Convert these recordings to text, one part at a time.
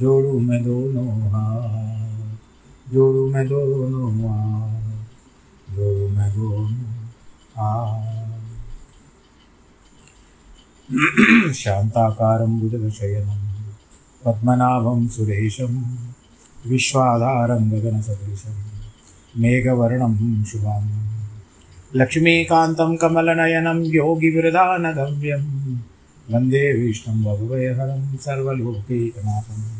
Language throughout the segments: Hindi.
जोड़ू मैं दोनों हाथ जोड़ू मैं दोनों हाथ जोड़ू मैं दोनों हाथ शान्ताकारं बुधशयनं पद्मनाभं सुरेशं, विश्वाधारं गगनसदृशं, मेघवर्णं शुभाङ्गं लक्ष्मीकान्तं कमलनयनं योगिविरदानगम्यं वंदे विष्णुं भगवयहरं सर्वलोकैकनाथं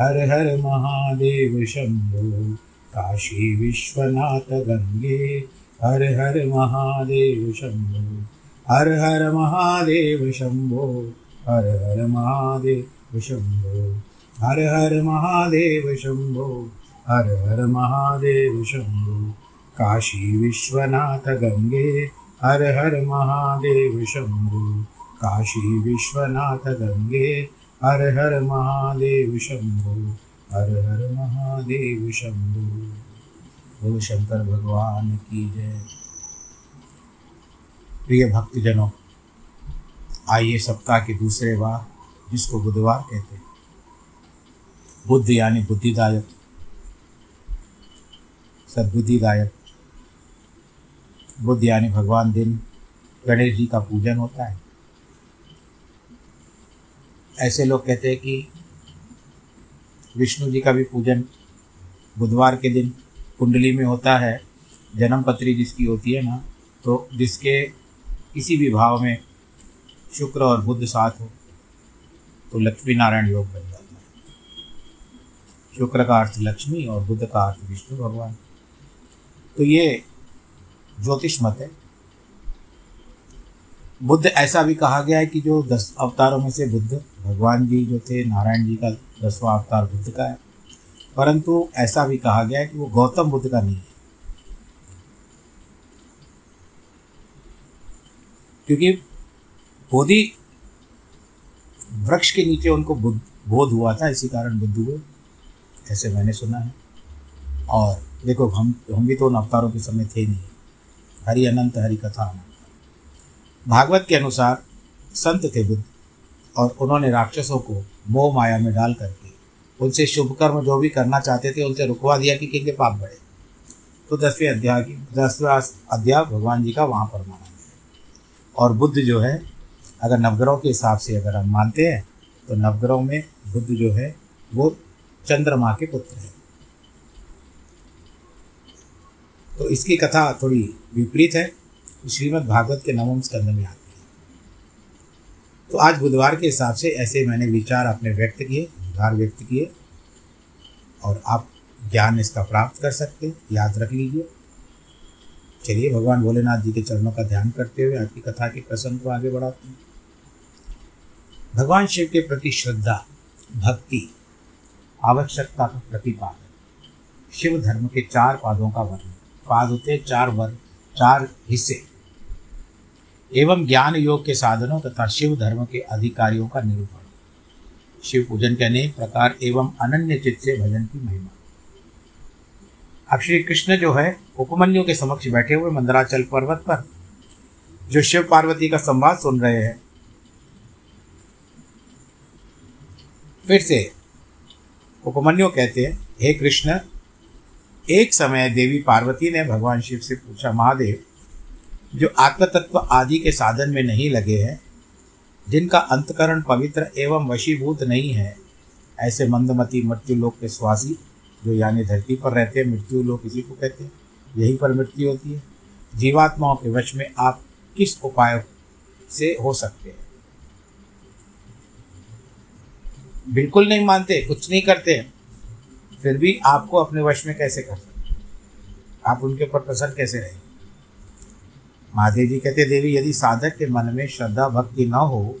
हर हर महादेव शंभो, काशी विश्वनाथ गंगे। हर हर महादेव शंभो, हर हर महादेव शंभो, हर हर महादेव शंभो। हर हर महादेव शंभो, हर हर महादेव शंभो। काशी विश्वनाथ गंगे, हर हर महादेव शंभो। काशी विश्वनाथ गंगे हर हर महादेव शंभो, हर हर महादेव शंभो। बोलो शंकर भगवान की जय। प्रिय भक्तजनों, आइए सप्ताह के दूसरे वार, जिसको बुधवार कहते हैं। बुद्ध यानी बुद्धिदायक, सद्बुद्धिदायक। बुद्ध यानी भगवान दिन, गणेश जी का पूजन होता है। ऐसे लोग कहते हैं कि विष्णु जी का भी पूजन बुधवार के दिन कुंडली में होता है, जन्म पत्री जिसकी होती है ना तो जिसके किसी भी भाव में शुक्र और बुद्ध साथ हो तो लक्ष्मी नारायण योग बन जाता है। शुक्र का अर्थ लक्ष्मी और बुद्ध का अर्थ विष्णु भगवान। तो ये ज्योतिष मत है। बुद्ध, ऐसा भी कहा गया है कि जो दस अवतारों में से बुद्ध, भगवान जी जो थे, नारायण जी का दसवां अवतार बुद्ध का है। परंतु ऐसा भी कहा गया है कि वो गौतम बुद्ध का नहीं है। क्योंकि बोधि वृक्ष के नीचे उनको बुद्ध, बोध हुआ था, इसी कारण बुद्ध हुए, ऐसे मैंने सुना है। और देखो, हम हम भी तो उन अवतारों के समय थे नहीं। हरि अनंत हरि कथा भागवत के अनुसार संत थे बुद्ध, और उन्होंने राक्षसों को मोह माया में डाल करके उनसे शुभ कर्म जो भी करना चाहते थे, उनसे रुकवा दिया कि किनके पाप बढ़े तो दसवें अध्याय की, दसवें अध्याय भगवान जी का वहाँ पर माना गया और बुद्ध जो है, अगर नवग्रहों के हिसाब से अगर हम मानते हैं तो नवग्रहों में बुद्ध जो है, वो चंद्रमा के पुत्र है। तो इसकी कथा थोड़ी विपरीत है। श्रीमद् भागवत के नवम स्कंद में आती है। तो आज बुधवार के हिसाब से ऐसे मैंने विचार अपने व्यक्त किए विचार व्यक्त किए, और आप ज्ञान इसका प्राप्त कर सकते हैं, याद रख लीजिए। चलिए, भगवान भोलेनाथ जी के चरणों का ध्यान करते हुए आपकी कथा के प्रसंग को आगे बढ़ाते हैं। भगवान शिव के प्रति श्रद्धा, भक्ति, आवश्यकता का प्रतिपादन, शिव धर्म के चार पादों का वर्णन, पाद होते चार वर्ग। चार हिस्से। एवं ज्ञान योग के साधनों तथा शिव धर्म के अधिकारियों का निरूपण। शिव पूजन के अनेक प्रकार एवं अनन्य चित्त से भजन की महिमा। अब श्री कृष्ण जो है, उपमन्यु के समक्ष बैठे हुए मंदराचल पर्वत पर, जो शिव पार्वती का संवाद सुन रहे हैं। फिर से उपमन्यु कहते हैं, हे कृष्ण एक समय देवी पार्वती ने भगवान शिव से पूछा, महादेव, जो आत्मतत्व आदि के साधन में नहीं लगे हैं, जिनका अंतकरण पवित्र एवं वशीभूत नहीं है, ऐसे मंदमती मृत्यु लोक के स्वासी, जो यानी धरती पर रहते हैं मृत्यु लोग किसी को कहते हैं, यहीं पर मृत्यु होती है। जीवात्माओं के वश में आप किस उपाय से हो सकते हैं? बिल्कुल नहीं मानते, कुछ नहीं करते। फिर भी आपको अपने वश में कैसे कर सकते आप उनके ऊपर प्रसन्न कैसे रहेंगे? महादेव जी कहते, देवी, यदि साधक के मन में श्रद्धा, भक्ति न हो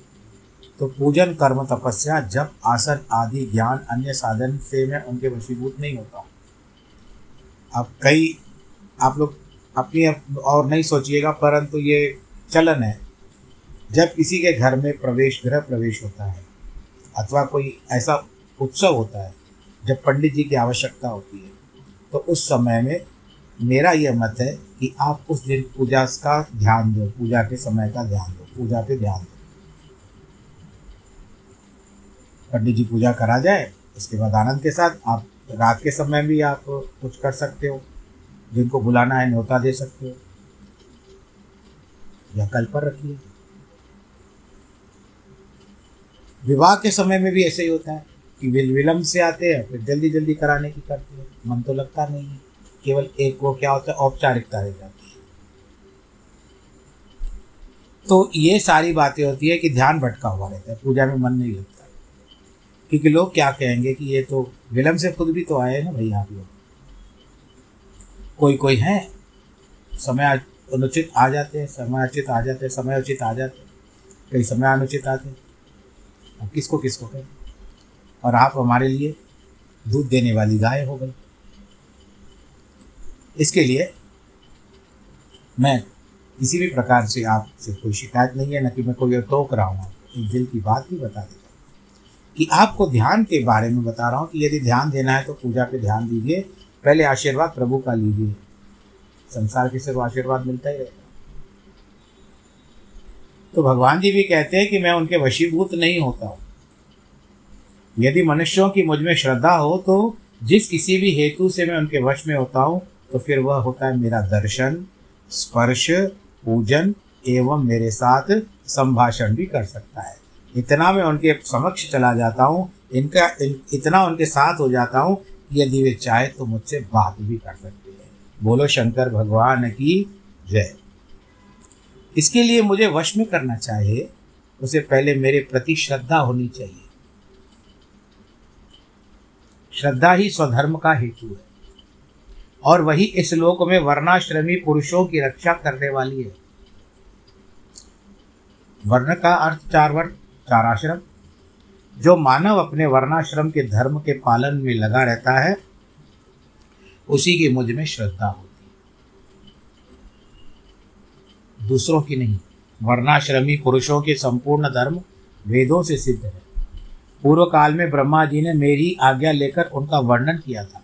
तो पूजन, कर्म, तपस्या जब आसन आदि, ज्ञान, अन्य साधन से मैं उनके वशीभूत नहीं होता हूँ। अब कई, आप लोग अपनी और नहीं सोचिएगा, परंतु ये चलन है, जब किसी के घर में प्रवेश, गृह प्रवेश होता है, अथवा कोई ऐसा उत्सव होता है जब पंडित जी की आवश्यकता होती है तो उस समय में मेरा यह मत है कि आप उस दिन पूजा का ध्यान दो, पूजा के समय का ध्यान दो, पूजा पे ध्यान दो। पंडित जी पूजा करा जाए, उसके बाद आनंद के साथ आप रात के समय भी आप कुछ कर सकते हो, जिनको बुलाना है न्योता दे सकते हो, या कल पर रखिए। विवाह के समय में भी ऐसे ही होता है। कि विलम्ब से आते हैं, फिर जल्दी जल्दी कराने की करते हैं। मन तो लगता नहीं है। केवल एक वो क्या होता है, औपचारिकता रह जाती है। तो ये सारी बातें होती है कि ध्यान भटका हुआ रहता है, पूजा में मन नहीं लगता। क्योंकि लोग क्या कहेंगे कि ये तो विलम्ब से खुद भी तो आए ना भाई आप लोग। कोई कोई है, समय अनुचित आ जाते हैं, समय उचित आ जाते हैं, समय उचित आ जाते हैं। कई समय अनुचित आते हैं। अब किसको किसको कहें? और आप हमारे लिए दूध देने वाली गाय हो गई। इसके लिए मैं किसी भी प्रकार से आपसे कोई शिकायत नहीं है, न कि मैं कोई टोक रहा हूँ। एक दिल की बात भी बता देता कि आपको ध्यान के बारे में बता रहा हूँ कि यदि ध्यान देना है तो पूजा पे ध्यान दीजिए। पहले आशीर्वाद प्रभु का लीजिए। संसार के सिर्फ़ आशीर्वाद मिलता ही रहेगा तो भगवान जी भी कहते हैं कि मैं उनके वशीभूत नहीं होता हूँ। यदि मनुष्यों की मुझमें श्रद्धा हो तो जिस किसी भी हेतु से मैं उनके वश में होता हूँ तो फिर वह होता है मेरा दर्शन स्पर्श पूजन एवं मेरे साथ संभाषण भी कर सकता है। इतना मैं उनके समक्ष चला जाता हूँ इनका इन, इतना उनके साथ हो जाता हूँ कि यदि वे चाहे तो मुझसे बात भी कर सकते हैं। बोलो शंकर भगवान की जय। इसके लिए मुझे वश में करना चाहिए उसे पहले मेरे प्रति श्रद्धा होनी चाहिए। श्रद्धा ही स्वधर्म का हेतु है। और वही इस लोक में वर्णाश्रमी पुरुषों की रक्षा करने वाली है। वर्ण का अर्थ चार वर्ण चार आश्रम जो मानव अपने वर्णाश्रम के धर्म के पालन में लगा रहता है, उसी की मुझमें श्रद्धा होती है। दूसरों की नहीं, वर्णाश्रमी पुरुषों के संपूर्ण धर्म वेदों से सिद्ध है। पूर्व काल में ब्रह्मा जी ने मेरी आज्ञा लेकर उनका वर्णन किया था।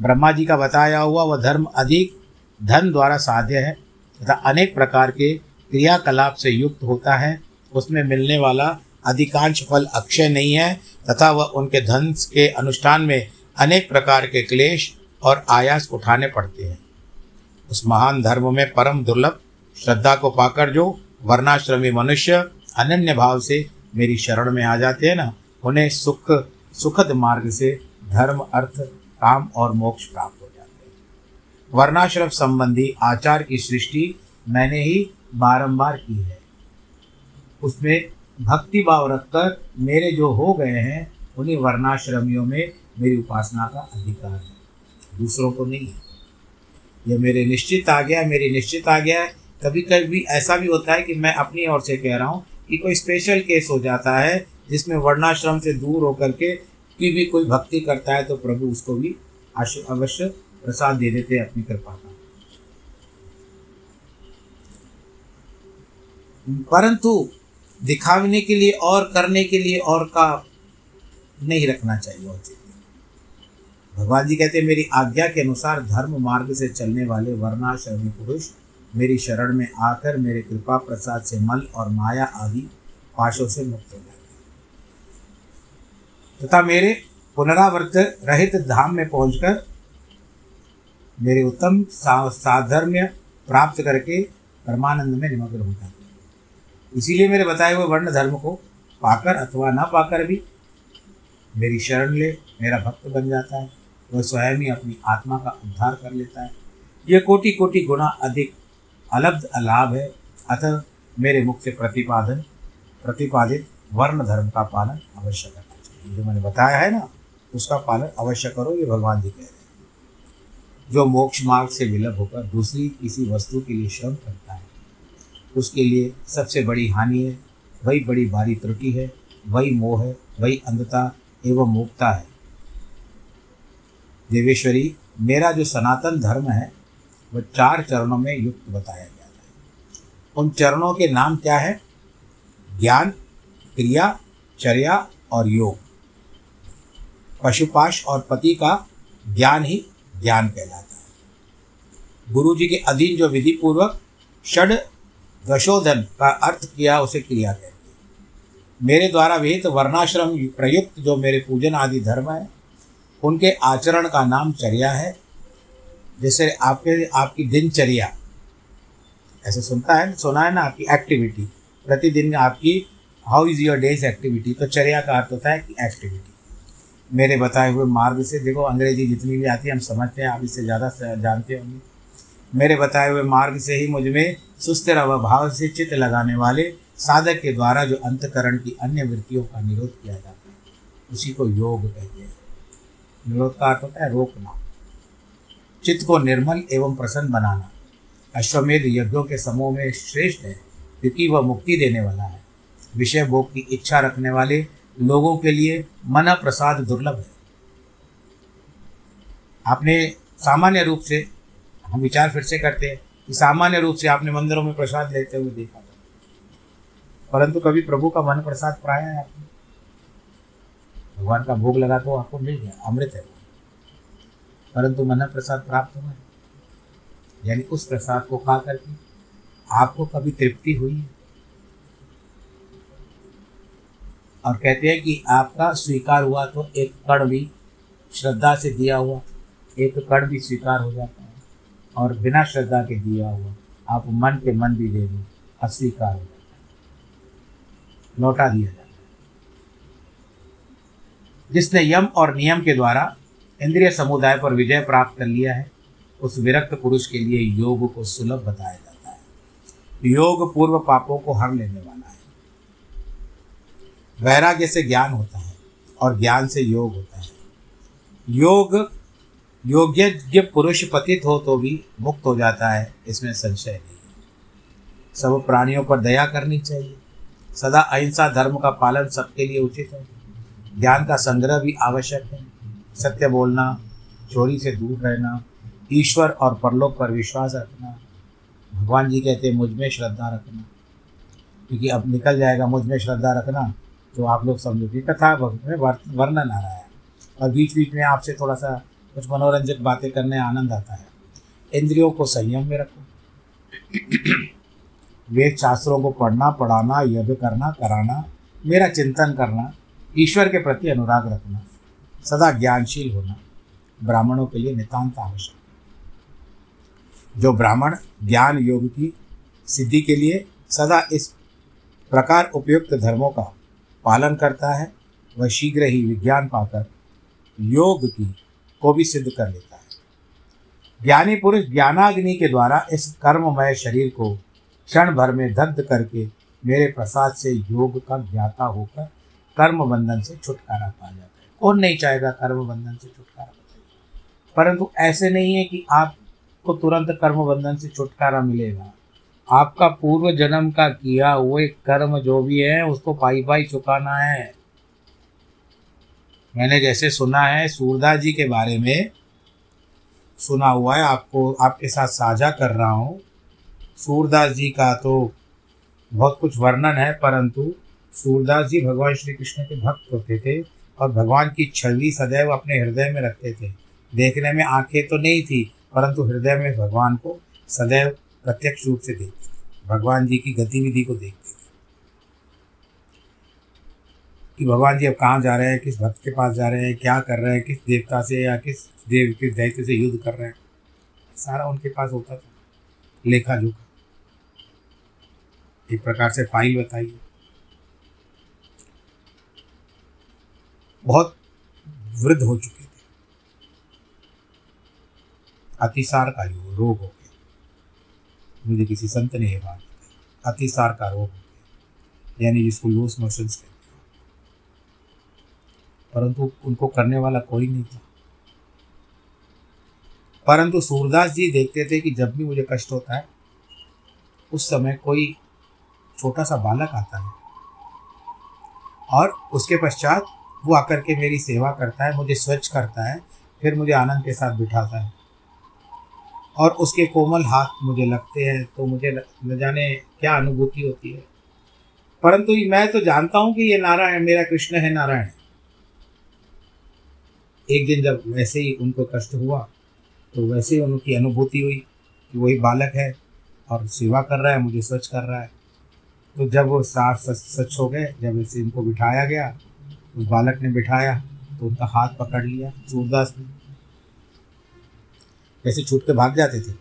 ब्रह्मा जी का बताया हुआ वह धर्म अधिक धन द्वारा साध्य है तथा अनेक प्रकार के क्रियाकलाप से युक्त होता है। उसमें मिलने वाला अधिकांश फल अक्षय नहीं है तथा वह उनके धन के अनुष्ठान में अनेक प्रकार के क्लेश और आयास उठाने पड़ते हैं। उस महान धर्म में परम दुर्लभ, श्रद्धा को पाकर जो वर्णाश्रमी मनुष्य अनन्य भाव से मेरी शरण में आ जाते हैं ना उन्हें सुख, सुखद मार्ग से धर्म, अर्थ, काम और मोक्ष प्राप्त हो जाते हैं। वर्णाश्रम संबंधी आचार की सृष्टि मैंने ही बारंबार की है। उसमें भक्ति भाव रखकर मेरे जो हो गए हैं, उन्हीं वर्णाश्रमियों में मेरी उपासना का अधिकार है। दूसरों को नहीं। है यह मेरे निश्चित आ गया, मेरी निश्चित आ गया है। कभी कभी ऐसा भी होता है कि मैं अपनी ओर से कह रहा हूँ कि कोई स्पेशल केस हो जाता है जिसमें वर्णाश्रम से दूर होकर के की भी कोई भक्ति करता है तो प्रभु उसको भी अवश्य प्रसाद दे देते हैं अपनी कृपा का। परंतु दिखाने के लिए और करने के लिए और का नहीं रखना चाहिए और भगवान जी कहते हैं, मेरी आज्ञा के अनुसार धर्म मार्ग से चलने वाले वर्णाश्रमी पुरुष मेरी शरण में आकर मेरे कृपा प्रसाद से मल और माया आदि पाशों से मुक्त हो जाते तथा मेरे पुनरावर्त रहित धाम में पहुंचकर मेरे उत्तम साधर्म्य प्राप्त करके परमानंद में निमग्न हो जाते इसीलिए मेरे बताए हुए वर्ण धर्म को पाकर अथवा न पाकर भी मेरी शरण ले, मेरा भक्त बन जाता है। वह स्वयं ही अपनी आत्मा का उद्धार कर लेता है। यह कोटि कोटि गुना अधिक अलब्ध अलाभ है। अतः मेरे मुख से प्रतिपादन, प्रतिपादित वर्ण धर्म का पालन आवश्यक चाहिए जो मैंने बताया है ना, उसका पालन अवश्य करो, ये भगवान जी कह रहे हैं। जो मोक्ष मार्ग से विलभ होकर दूसरी किसी वस्तु के लिए श्रम करता है, उसके लिए सबसे बड़ी हानि है, वही बड़ी भारी त्रुटि है, वही मोह है, वही अंधता एवं मुक्ता है। देवेश्वरी, मेरा जो सनातन धर्म है वह चार चरणों में युक्त बताया गया है उन चरणों के नाम क्या है? ज्ञान, क्रिया, चर्या और योग। पशुपाश और पति का ज्ञान ही ज्ञान कहलाता है। गुरु जी के अधीन जो विधि पूर्वक षड दशोधन का अर्थ किया, उसे क्रिया कहते हैं। मेरे द्वारा विहित वर्णाश्रम प्रयुक्त जो मेरे पूजन आदि धर्म है, उनके आचरण का नाम चर्या है। जैसे आपके, आपकी दिनचर्या, ऐसे सुनता है, सुना है ना आपकी एक्टिविटी प्रतिदिन आपकी how is your day's activity तो चर्या का अर्थ होता है कि एक्टिविटी मेरे बताए हुए मार्ग से। देखो, अंग्रेज़ी जितनी भी आती है, हम समझते हैं, आप इससे ज़्यादा जानते होंगे। मेरे बताए हुए मार्ग से ही मुझमें सुस्थिर अभाव से चित्त लगाने वाले साधक के द्वारा जो अंतकरण की अन्य वृत्तियों का निरोध किया जाता है। उसी को योग कहते हैं। निरोध का अर्थ होता है रोकना। चित्त को निर्मल एवं प्रसन्न बनाना। अश्वमेध यज्ञों के समूह में श्रेष्ठ है, क्योंकि वह मुक्ति देने वाला है। विषय भोग की इच्छा रखने वाले लोगों के लिए मन प्रसाद दुर्लभ है। आपने सामान्य रूप से, हम विचार फिर से करते हैं कि सामान्य रूप से आपने मंदिरों में प्रसाद लेते हुए देखा था। परंतु कभी प्रभु का मन प्रसाद पाया है आपने? भगवान का भोग लगा तो आपको मिल गया, अमृत है। परंतु मन प्रसाद प्राप्त हुआ। है यानी उस प्रसाद को खा करके आपको कभी तृप्ति हुई है? और कहते हैं कि आपका स्वीकार हुआ तो एक कण भी श्रद्धा से दिया हुआ, एक कण भी स्वीकार हो जाता है और बिना श्रद्धा के दिया हुआ, आप मन के मन भी दे दो, अस्वीकार हो जाता है। लौटा दिया जाता है। जिसने यम और नियम के द्वारा इंद्रिय समुदाय पर विजय प्राप्त कर लिया है, उस विरक्त पुरुष के लिए योग को सुलभ बताया जाता है। योग पूर्व पापों को हर लेने वाला है। वैराग्य से ज्ञान होता है और ज्ञान से योग होता है। योग योग्य पुरुष पतित हो तो भी मुक्त हो जाता है, इसमें संशय नहीं। सब प्राणियों पर दया करनी चाहिए। सदा अहिंसा धर्म का पालन सबके लिए उचित है। ज्ञान का संग्रह भी आवश्यक है। सत्य बोलना, चोरी से दूर रहना, ईश्वर और परलोक पर विश्वास रखना, भगवान जी कहते हैं, मुझमें श्रद्धा रखना। क्योंकि अब निकल जाएगा मुझमें श्रद्धा रखना तो आप लोग समझो कि कथा में वर्णन आ रहा है। और बीच बीच में आपसे थोड़ा सा कुछ मनोरंजक बातें करने आनंद आता है। इंद्रियों को संयम में रखो। वेद शास्त्रों को पढ़ना, पढ़ाना, यज्ञ करना, कराना, मेरा चिंतन करना, ईश्वर के प्रति अनुराग रखना, सदा ज्ञानशील होना, ब्राह्मणों के लिए नितांत आवश्यक। जो ब्राह्मण ज्ञान योग की सिद्धि के लिए सदा इस प्रकार उपयुक्त धर्मों का पालन करता है, वह शीघ्र ही विज्ञान पाकर योग की को भी सिद्ध कर लेता है। ज्ञानी पुरुष ज्ञानाग्नि के द्वारा इस कर्ममय शरीर को क्षण भर में दग्ध करके मेरे प्रसाद से योग का ज्ञाता होकर कर्म बंधन से छुटकारा पा जाता है। कौन नहीं चाहेगा कर्म बंधन से छुटकारा परंतु ऐसे नहीं है कि आपको तुरंत कर्म बंधन से छुटकारा मिलेगा। आपका पूर्व जन्म का किया हुए कर्म जो भी है, उसको पाई पाई चुकाना है। मैंने जैसे सुना है सूरदास जी के बारे में सुना हुआ है, आपको, आपके साथ साझा कर रहा हूँ। सूरदास जी का तो बहुत कुछ वर्णन है, परंतु सूरदास जी भगवान श्री कृष्ण के भक्त होते थे और भगवान की छवि सदैव अपने हृदय में रखते थे। देखने में आँखें तो नहीं थी, परंतु हृदय में भगवान को सदैव प्रत्यक्ष रूप से देखते थे। भगवान जी की गतिविधि को देखते थे। कि भगवान जी अब कहाँ जा रहे हैं, किस भक्त के पास जा रहे हैं, क्या कर रहे हैं, किस देवता से या किस देव किस दैत्य से युद्ध कर रहे हैं। सारा उनके पास होता था, लेखा जोखा। एक प्रकार से फ़ाइल बताइए। बहुत वृद्ध हो चुके थे। अतिसार का रोग हो गया। मुझे किसी संत ने यह बात अतिसार का रोग यानी जिसको लूज मोशंस कहते हैं। परंतु उनको करने वाला कोई नहीं था। परंतु सूरदास जी देखते थे कि जब भी मुझे कष्ट होता है, उस समय कोई छोटा सा बालक आता है। और उसके पश्चात वो आकर के मेरी सेवा करता है, मुझे स्वच्छ करता है, फिर मुझे आनंद के साथ बिठाता है। और उसके कोमल हाथ मुझे लगते हैं तो मुझे न जाने क्या अनुभूति होती है। परंतु मैं तो जानता हूँ कि ये नारायण, मेरा कृष्ण है नारायण। एक दिन जब वैसे ही उनको कष्ट हुआ तो वैसे ही उनकी अनुभूति हुई कि वही बालक है और सेवा कर रहा है, मुझे स्वच्छ कर रहा है। तो जब वो साफ़ सच सच हो गए, जब इसे इनको बिठाया गया, उस बालक ने बिठाया तो उनका हाथ पकड़ लिया सूरदास ने कैसे छूट के भाग जाते थे।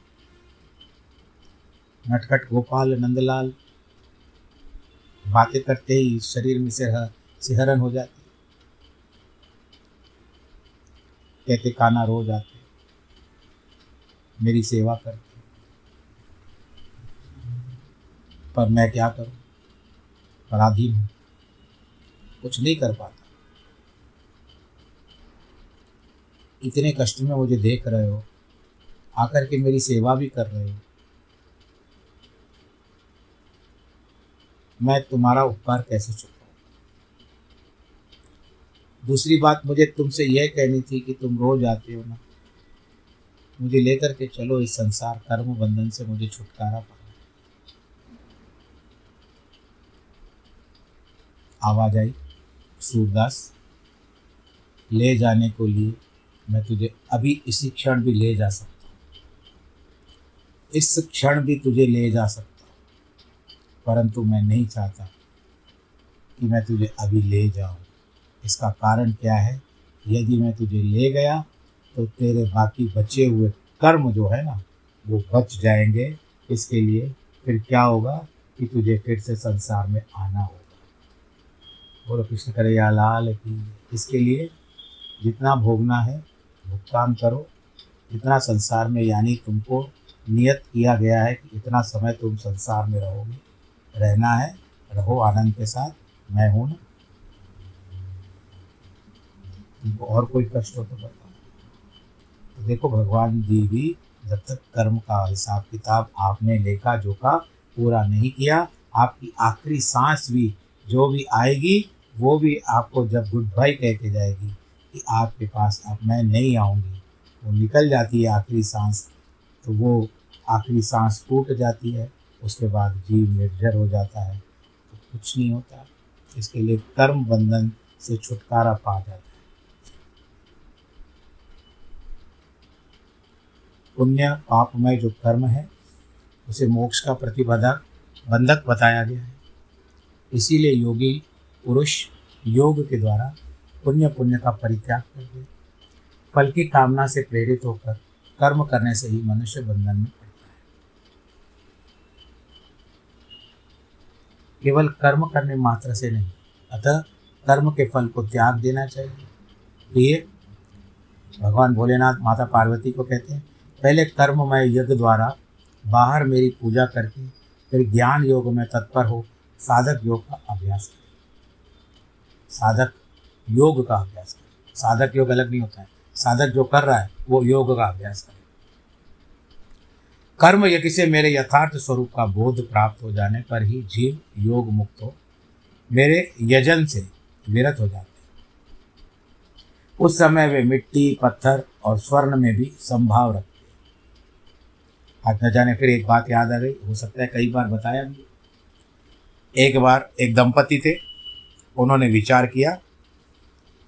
नटखट गोपाल, नंदलाल, बातें करते ही शरीर में से सिहरन हो जाती। कहते काना रोज आते मेरी सेवा करते पर मैं क्या करूँ? पराधीन हूँ। कुछ नहीं कर पाता। इतने कष्ट में मुझे देख रहे हो आकर के मेरी सेवा भी कर रहे हो। मैं तुम्हारा उपकार कैसे चुकाऊं? दूसरी बात मुझे तुमसे यह कहनी थी कि तुम रोज आते हो ना। मुझे लेकर के चलो, इस संसार कर्म बंधन से मुझे छुटकारा पाना आवाज़ आई, सूरदास, ले जाने को लिए मैं तुझे अभी इसी क्षण भी ले जा सकता इस क्षण भी तुझे ले जा सकता परंतु मैं नहीं चाहता कि मैं तुझे अभी ले जाऊँ। इसका कारण क्या है? यदि मैं तुझे ले गया तो तेरे बाकी बचे हुए कर्म जो है ना, वो बच जाएँगे। इसके लिए फिर क्या होगा कि तुझे फिर से संसार में आना होगा। बोलो, कृष्ण करे, या लाल की, इसके लिए जितना भोगना है, भुगतान करो। जितना संसार में यानी तुमको नियत किया गया है कि इतना समय तुम संसार में रहोगे। रहना है, रहो आनंद के साथ, मैं हूँ ना। तुमको और कोई कष्ट हो तो बताओ। तो देखो, भगवान जी भी जब तक कर्म का हिसाब किताब आपने लेखा, जोखा पूरा नहीं किया, आपकी आखिरी सांस भी जो भी आएगी, वो भी आपको जब गुड बाई कह के जाएगी कि आपके पास अब मैं नहीं आऊँगी, वो निकल जाती है आखिरी सांस। तो वो आखिरी सांस टूट जाती है, उसके बाद जीव निर्जर हो जाता है तो कुछ नहीं होता। इसके लिए कर्म बंधन से छुटकारा पा जाता है। पुण्य पापमय जो कर्म है, उसे मोक्ष का प्रतिबंधक बंधक बताया गया है। इसीलिए योगी पुरुष योग के द्वारा पुण्य पुण्य का परित्याग कर दे फल की कामना से प्रेरित होकर कर्म करने से ही मनुष्य बंधन में पड़ता है। केवल कर्म करने मात्र से नहीं, अतः कर्म के फल को त्याग देना चाहिए। ये भगवान भोलेनाथ माता पार्वती को कहते हैं, पहले कर्म कर्ममय यज्ञ द्वारा बाहर मेरी पूजा करके फिर ज्ञान योग में तत्पर हो साधक योग का अभ्यास करें। साधक योग का अभ्यास करें। साधक योग अलग नहीं होता है। साधक जो कर रहा है, वो योग का अभ्यास करे कर्म यज्ञ से मेरे यथार्थ स्वरूप का बोध प्राप्त हो जाने पर ही जीव योग मुक्त हो, मेरे यजन से विरत हो जाते उस समय वे मिट्टी, पत्थर और स्वर्ण में भी संभाव रखते आज न जाने फिर एक बात याद आ गई, हो सकता है कई बार बताया भी एक बार एक दंपति थे, उन्होंने विचार किया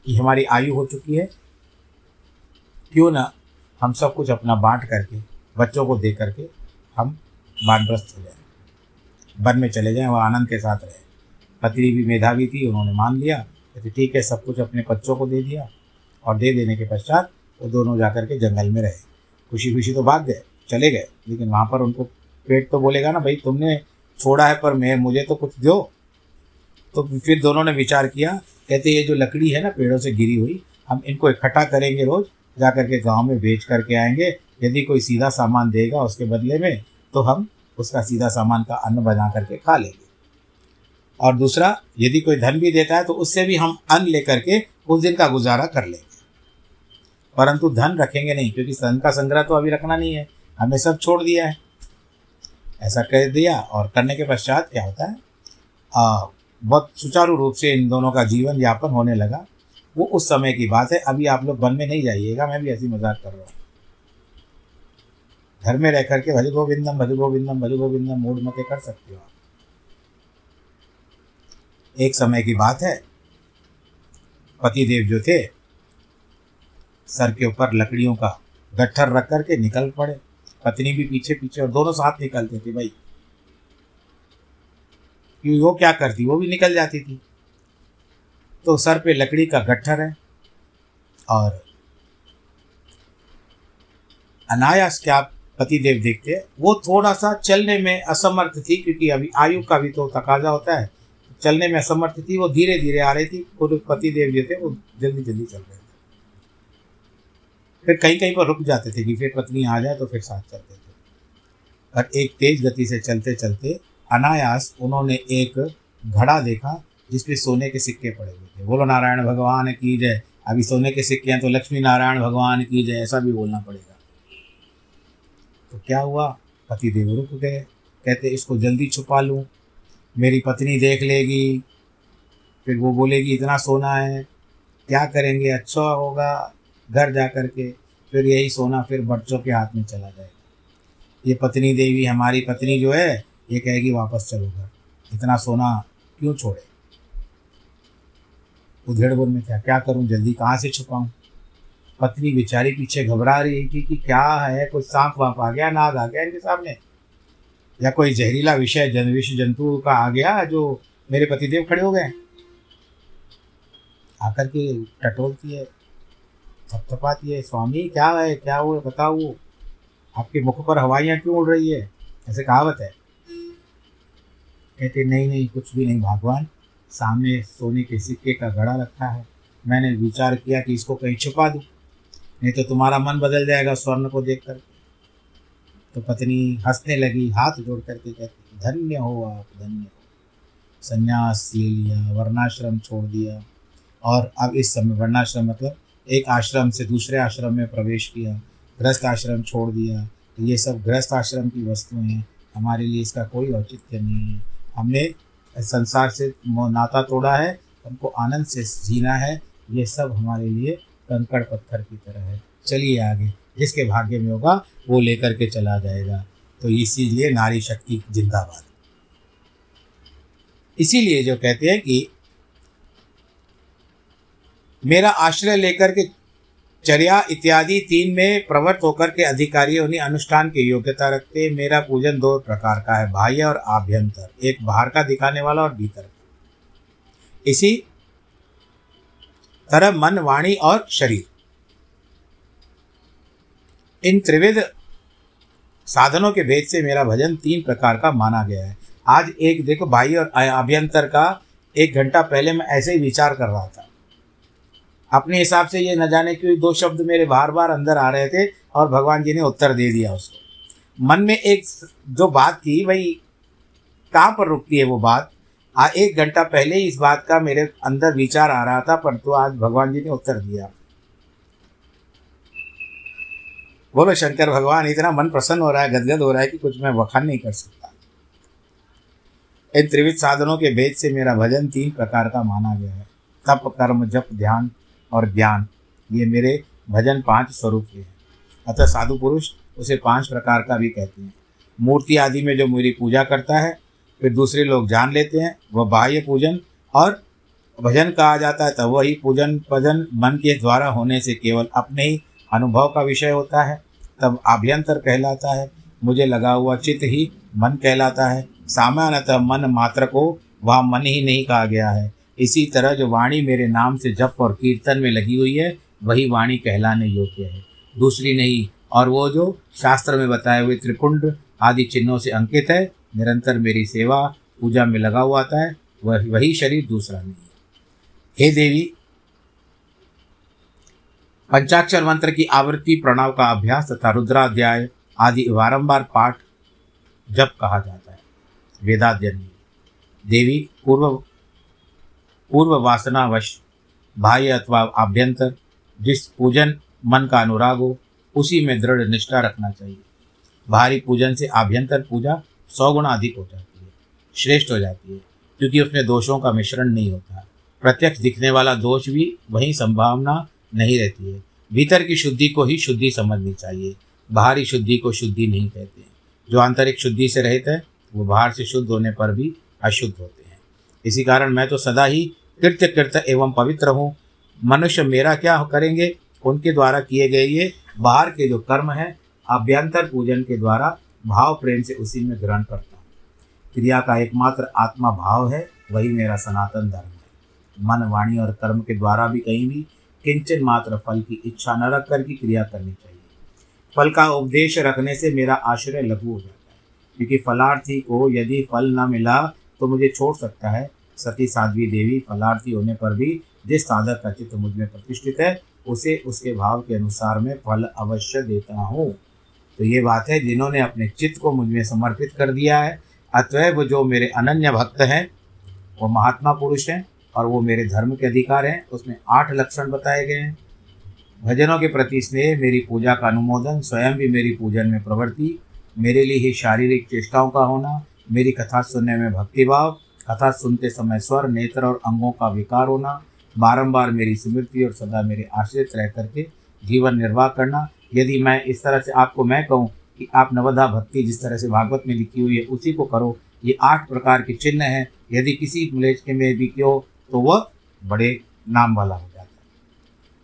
कि हमारी आयु हो चुकी है क्यों ना हम सब कुछ अपना बांट करके, बच्चों को दे करके हम बानप्रस्थ हो जाए। वन में चले जाएँ वह आनंद के साथ रहें। पत्नी भी मेधावी थी, उन्होंने मान लिया। कहते, ठीक है, सब कुछ अपने बच्चों को दे दिया और दे देने के पश्चात वो दोनों जाकर के जंगल में रहे। खुशी खुशी तो भाग गए, चले गए। लेकिन वहाँ पर उनको पेट तो बोलेगा ना, भाई, तुमने छोड़ा है पर मैं, मुझे तो कुछ दो। तो फिर दोनों ने विचार किया, कहते, ये जो लकड़ी है ना, पेड़ों से गिरी हुई, हम इनको इकट्ठा करेंगे रोज़ जा करके गाँव में बेच करके आएँगे। यदि कोई सीधा सामान देगा उसके बदले में तो हम उसका सीधा सामान का अन्न बना करके खा लेंगे। और दूसरा यदि कोई धन भी देता है तो उससे भी हम अन्न लेकर के उस दिन का गुजारा कर लेंगे। परंतु धन रखेंगे नहीं क्योंकि धन का संग्रह तो अभी रखना नहीं है। हमने सब छोड़ दिया है। ऐसा कर दिया और करने के पश्चात क्या होता है? आ, बहुत सुचारू रूप से इन दोनों का जीवन यापन होने लगा। वो उस समय की बात है। अभी आप लोग वन में नहीं जाइएगा, मैं भी ऐसी मज़ाक कर रहा हूँ। घर में रह करके भज गोविंदम भज गोविंदम भज गोविंदम मूड मते कर सकते हो आप। एक समय की बात है। पतिदेव जो थे, सर के ऊपर लकड़ियों का गट्ठर रख करके निकल पड़े। पत्नी भी पीछे पीछे और दोनों साथ निकलते थे, भाई। क्यों वो क्या करती, वो भी निकल जाती थी। तो सर पे लकड़ी का गट्ठर है और अनायास क्या पतिदेव देखते हैं? वो थोड़ा सा चलने में असमर्थ थी, क्योंकि अभी आयु का भी तो तकाजा होता है। चलने में असमर्थ थी, वो धीरे धीरे आ रही थी और पतिदेव जो थे वो जल्दी जल्दी चल रहे थे। फिर कहीं कहीं पर रुक जाते थे कि फिर पत्नी आ जाए तो फिर साथ चलते थे। और एक तेज गति से चलते चलते अनायास उन्होंने एक घड़ा देखा, जिसमें सोने के सिक्के पड़े हुए बोलो, नारायण भगवान की जय। अभी सोने के सिक्के हैं तो लक्ष्मी नारायण भगवान की जय, ऐसा भी बोलना पड़ेगा। तो क्या हुआ? पति देव रुक गए। कहते, इसको जल्दी छुपा लूँ। मेरी पत्नी देख लेगी। फिर वो बोलेगी, इतना सोना है, क्या करेंगे? अच्छा होगा घर जा कर के फिर यही सोना फिर बच्चों के हाथ में चला जाएगा। ये पत्नी देवी, हमारी पत्नी जो है, ये कहेगी, वापस चलो घर इतना सोना क्यों छोड़े? उधेड़ बोल में क्या क्या करूँ? जल्दी कहाँ से छुपाऊं? पत्नी बेचारी पीछे घबरा रही थी कि कि क्या है? कोई सांप वाप आ गया, नाग आ गया इनके सामने? या कोई जहरीला विषय, जन विष जंतु का आ गया जो मेरे पतिदेव खड़े हो गए आकर के टटोलती है, थपथपाती है, स्वामी, क्या है? क्या हुआ? बताओ आपके मुख पर हवाइयाँ क्यों उड़ रही है? ऐसे कहावत है? कहते, नहीं नहीं, कुछ भी नहीं, भगवान। सामने सोने के सिक्के का घड़ा रखा है। मैंने विचार किया कि इसको कहीं छुपा दूँ। नहीं तो तुम्हारा मन बदल जाएगा स्वर्ण को देख कर तो पत्नी हंसने लगी, हाथ जोड़ करके कहती, धन्य हो आप, धन्य हो। संन्यास ले लिया, वर्णाश्रम छोड़ दिया। और अब इस समय वर्णाश्रम मतलब एक आश्रम से दूसरे आश्रम में प्रवेश किया, गृहस्थ आश्रम छोड़ दिया। तो ये सब गृहस्थ आश्रम की वस्तुएँ हैं। हमारे लिए इसका कोई औचित्य नहीं है। हमने संसार से नाता तोड़ा है, हमको आनंद से जीना है, ये सब हमारे लिए कंकड़ पत्थर की तरह है। चलिए आगे, जिसके भाग्य में होगा, वो लेकर के चला जाएगा। तो इसीलिए नारी शक्ति जिंदाबाद। इसीलिए जो कहते हैं कि मेरा आश्रय लेकर के चर्या इत्यादि तीन में प्रवृत्त होकर के अधिकारी उन्हें अनुष्ठान की योग्यता रखते मेरा पूजन दो प्रकार का है, बाह्य और आभ्यंतर। एक बाहर का दिखाने वाला और भीतर का। इसी तरह मन, वाणी और शरीर। इन त्रिविध साधनों के भेद से मेरा भजन तीन प्रकार का माना गया है। आज एक देखो बाह्य और अभ्यंतर का, एक घंटा पहले मैं ऐसे ही विचार कर रहा था। अपने हिसाब से ये न जाने क्यों दो शब्द मेरे बार बार अंदर आ रहे थे और भगवान जी ने उत्तर दे दिया उसको। मन में एक जो बात थी, वही कहाँ पर रुकती है वो बात? आ, एक घंटा पहले ही इस बात का मेरे अंदर विचार आ रहा था, परंतु तो आज भगवान जी ने उत्तर दिया। बोलो, शंकर भगवान, इतना मन प्रसन्न हो रहा है, गदगद हो रहा है कि कुछ मैं वखान नहीं कर सकता। इन त्रिविध साधनों के भेद से मेरा भजन तीन प्रकार का माना गया है। तप, कर्म, जप, ध्यान और ज्ञान। ये मेरे भजन पाँच स्वरूप के हैं। अतः साधु पुरुष उसे पाँच प्रकार का भी कहते हैं। मूर्ति आदि में जो मेरी पूजा करता है, फिर दूसरे लोग जान लेते हैं, वह बाह्य पूजन और भजन कहा जाता है, तब वही पूजन भजन मन के द्वारा होने से केवल अपने ही अनुभव का विषय होता है। तब आभ्यंतर कहलाता है, मुझे लगा हुआ चित्त ही मन कहलाता है। सामान्यतः मन मात्र को वह मन ही नहीं कहा गया है। इसी तरह जो वाणी मेरे नाम से जप और कीर्तन में लगी हुई है, वही वाणी कहलाने योग्य है। दूसरी नहीं, और वो जो शास्त्र में बताए हुए त्रिकुंड आदि चिन्हों से अंकित है, निरंतर मेरी सेवा पूजा में लगा हुआ आता है, वह वही शरीर दूसरा नहीं है। हे देवी, पंचाक्षर मंत्र की आवृत्ति, प्रणव का अभ्यास तथा रुद्राध्याय आदि बारंबार पाठ जब कहा जाता है। वेदाध्यन देवी, पूर्व पूर्व वासनावश बाह्य अथवा आभ्यंतर, जिस पूजन मन का अनुराग हो, उसी में दृढ़ निष्ठा रखना चाहिए। बाहरी पूजन से आभ्यंतर पूजा सौ गुना अधिक हो जाती है, श्रेष्ठ हो जाती है, क्योंकि उसमें दोषों का मिश्रण नहीं होता। प्रत्यक्ष दिखने वाला दोष भी वही संभावना नहीं रहती है। भीतर की शुद्धि को ही शुद्धि समझनी चाहिए। बाहरी शुद्धि को शुद्धि नहीं कहते हैं। जो आंतरिक शुद्धि से रहते हैं, वो बाहर से शुद्ध होने पर भी अशुद्ध होते हैं। इसी कारण मैं तो सदा ही कृत्य कृत्य एवं पवित्र हूँ। मनुष्य मेरा क्या करेंगे? उनके द्वारा किए गए ये बाहर के जो कर्म हैं, अभ्यंतर पूजन के द्वारा भाव प्रेम से उसी में ग्रहण करता हूँ। क्रिया का एकमात्र आत्मा भाव है, वही मेरा सनातन धर्म है। मन, वाणी और कर्म के द्वारा भी कहीं भी किंचन मात्र फल की इच्छा न रख कर की क्रिया करनी चाहिए। फल का उपदेश रखने से मेरा आश्रय लघु हो जाता है। क्योंकि फलार्थी को यदि फल न मिला तो मुझे छोड़ सकता है सती साध्वी देवी, फलार्थी होने पर भी जिस साधक का चित्त मुझमें प्रतिष्ठित है, उसे उसके भाव के अनुसार मैं फल अवश्य देता हूँ। तो ये बात है, जिन्होंने अपने चित्त को मुझमें समर्पित कर दिया है, अतएव जो मेरे अनन्य भक्त हैं, वो महात्मा पुरुष हैं और वो मेरे धर्म के अधिकार हैं, उसमें आठ लक्षण बताए गए हैं। भजनों के प्रति स्नेह, मेरी पूजा का अनुमोदन, स्वयं भी मेरी पूजन में प्रवृत्ति, मेरे लिए ही शारीरिक चेष्टाओं का होना, मेरी कथा सुनने में भक्तिभाव कथा सुनते समय स्वर, नेत्र और अंगों का विकार होना, बारंबार मेरी स्मृति और सदा मेरे आश्रित रह करके जीवन निर्वाह करना। यदि मैं इस तरह से आपको, मैं कहूँ कि आप नवधा भक्ति जिस तरह से भागवत में लिखी हुई है, उसी को करो। ये आठ प्रकार के चिन्ह हैं। यदि किसी मलेच के में भी क्यों तो वह बड़े नाम वाला हो जाता है।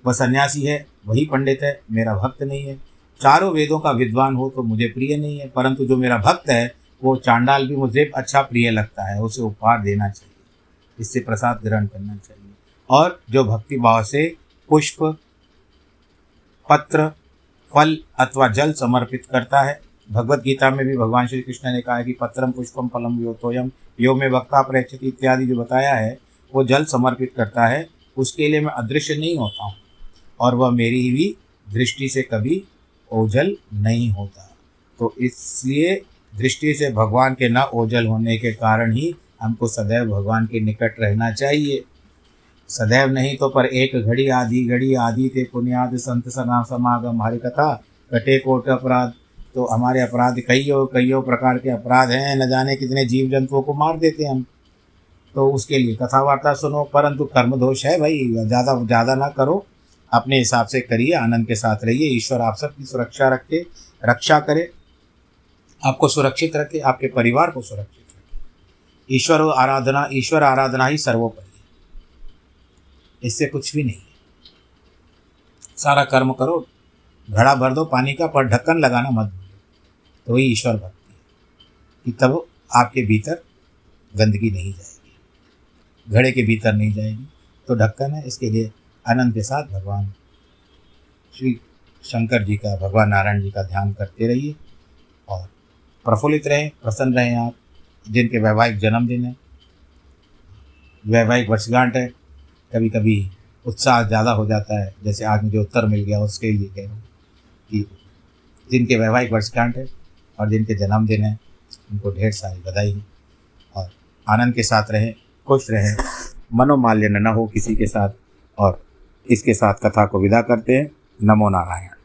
वह सन्यासी है, वही पंडित है, मेरा भक्त नहीं है। चारों वेदों का विद्वान हो तो मुझे प्रिय नहीं है, परंतु जो मेरा भक्त है वो चांडाल भी मुझे अच्छा प्रिय लगता है, उसे उपहार देना चाहिए, इससे प्रसाद ग्रहण करना चाहिए। और जो भक्ति भाव से पुष्प, पत्र, फल अथवा जल समर्पित करता है, भगवत गीता में भी भगवान श्री कृष्ण ने कहा है कि पत्रम, पुष्पम, फलम, योतोयम, यो में वक्ता प्रेक्षित इत्यादि जो बताया है, वो जल समर्पित करता है, उसके लिए मैं अदृश्य नहीं होता हूँ, और वह मेरी ही भी दृष्टि से कभी ओझल नहीं होता। तो इसलिए दृष्टि से भगवान के न ओझल होने के कारण ही हमको सदैव भगवान के निकट रहना चाहिए। सदैव नहीं तो पर एक घड़ी आधी घड़ी आदि थे पुण्याद संत सना समागम हरि कथा, कटे कोट अपराध। तो हमारे अपराध कईयों कईयों प्रकार के अपराध हैं, न जाने कितने जीव जंतुओं को मार देते हम। तो उसके लिए कथा वार्ता सुनो, परंतु कर्म दोष है भाई, ज़्यादा ज़्यादा ना करो। अपने हिसाब से करिए, आनंद के साथ रहिए, ईश्वर आप सबकी सुरक्षा रखे, रक्षा करे। आपको सुरक्षित रखे, आपके परिवार को सुरक्षित रखे। ईश्वर आराधना ईश्वर आराधना ही सर्वोपरि है। इससे कुछ भी नहीं सारा कर्म करो, घड़ा भर दो, पानी का पर ढक्कन लगाना मत भूलो। तो वही ईश्वर भक्ति है कि तब आपके भीतर गंदगी नहीं जाएगी। घड़े के भीतर नहीं जाएगी। तो ढक्कन है, इसके लिए आनंद के साथ भगवान, श्री शंकर जी का, भगवान नारायण जी का ध्यान करते रहिए। प्रफुल्लित रहें, प्रसन्न रहें आप, जिनके वैवाहिक जन्मदिन है। वैवाहिक वर्षगांठ है कभी कभी उत्साह ज़्यादा हो जाता है, जैसे आज मुझे उत्तर मिल गया, उसके लिए कह रहा हूँ कि जिनके वैवाहिक वर्षगांठ है और जिनके जन्मदिन है, उनको ढेर सारी बधाई और आनंद के साथ रहें, खुश रहें, मनोमाल्य न हो किसी के साथ और इसके साथ कथा को विदा करते हैं। नमो नारायण।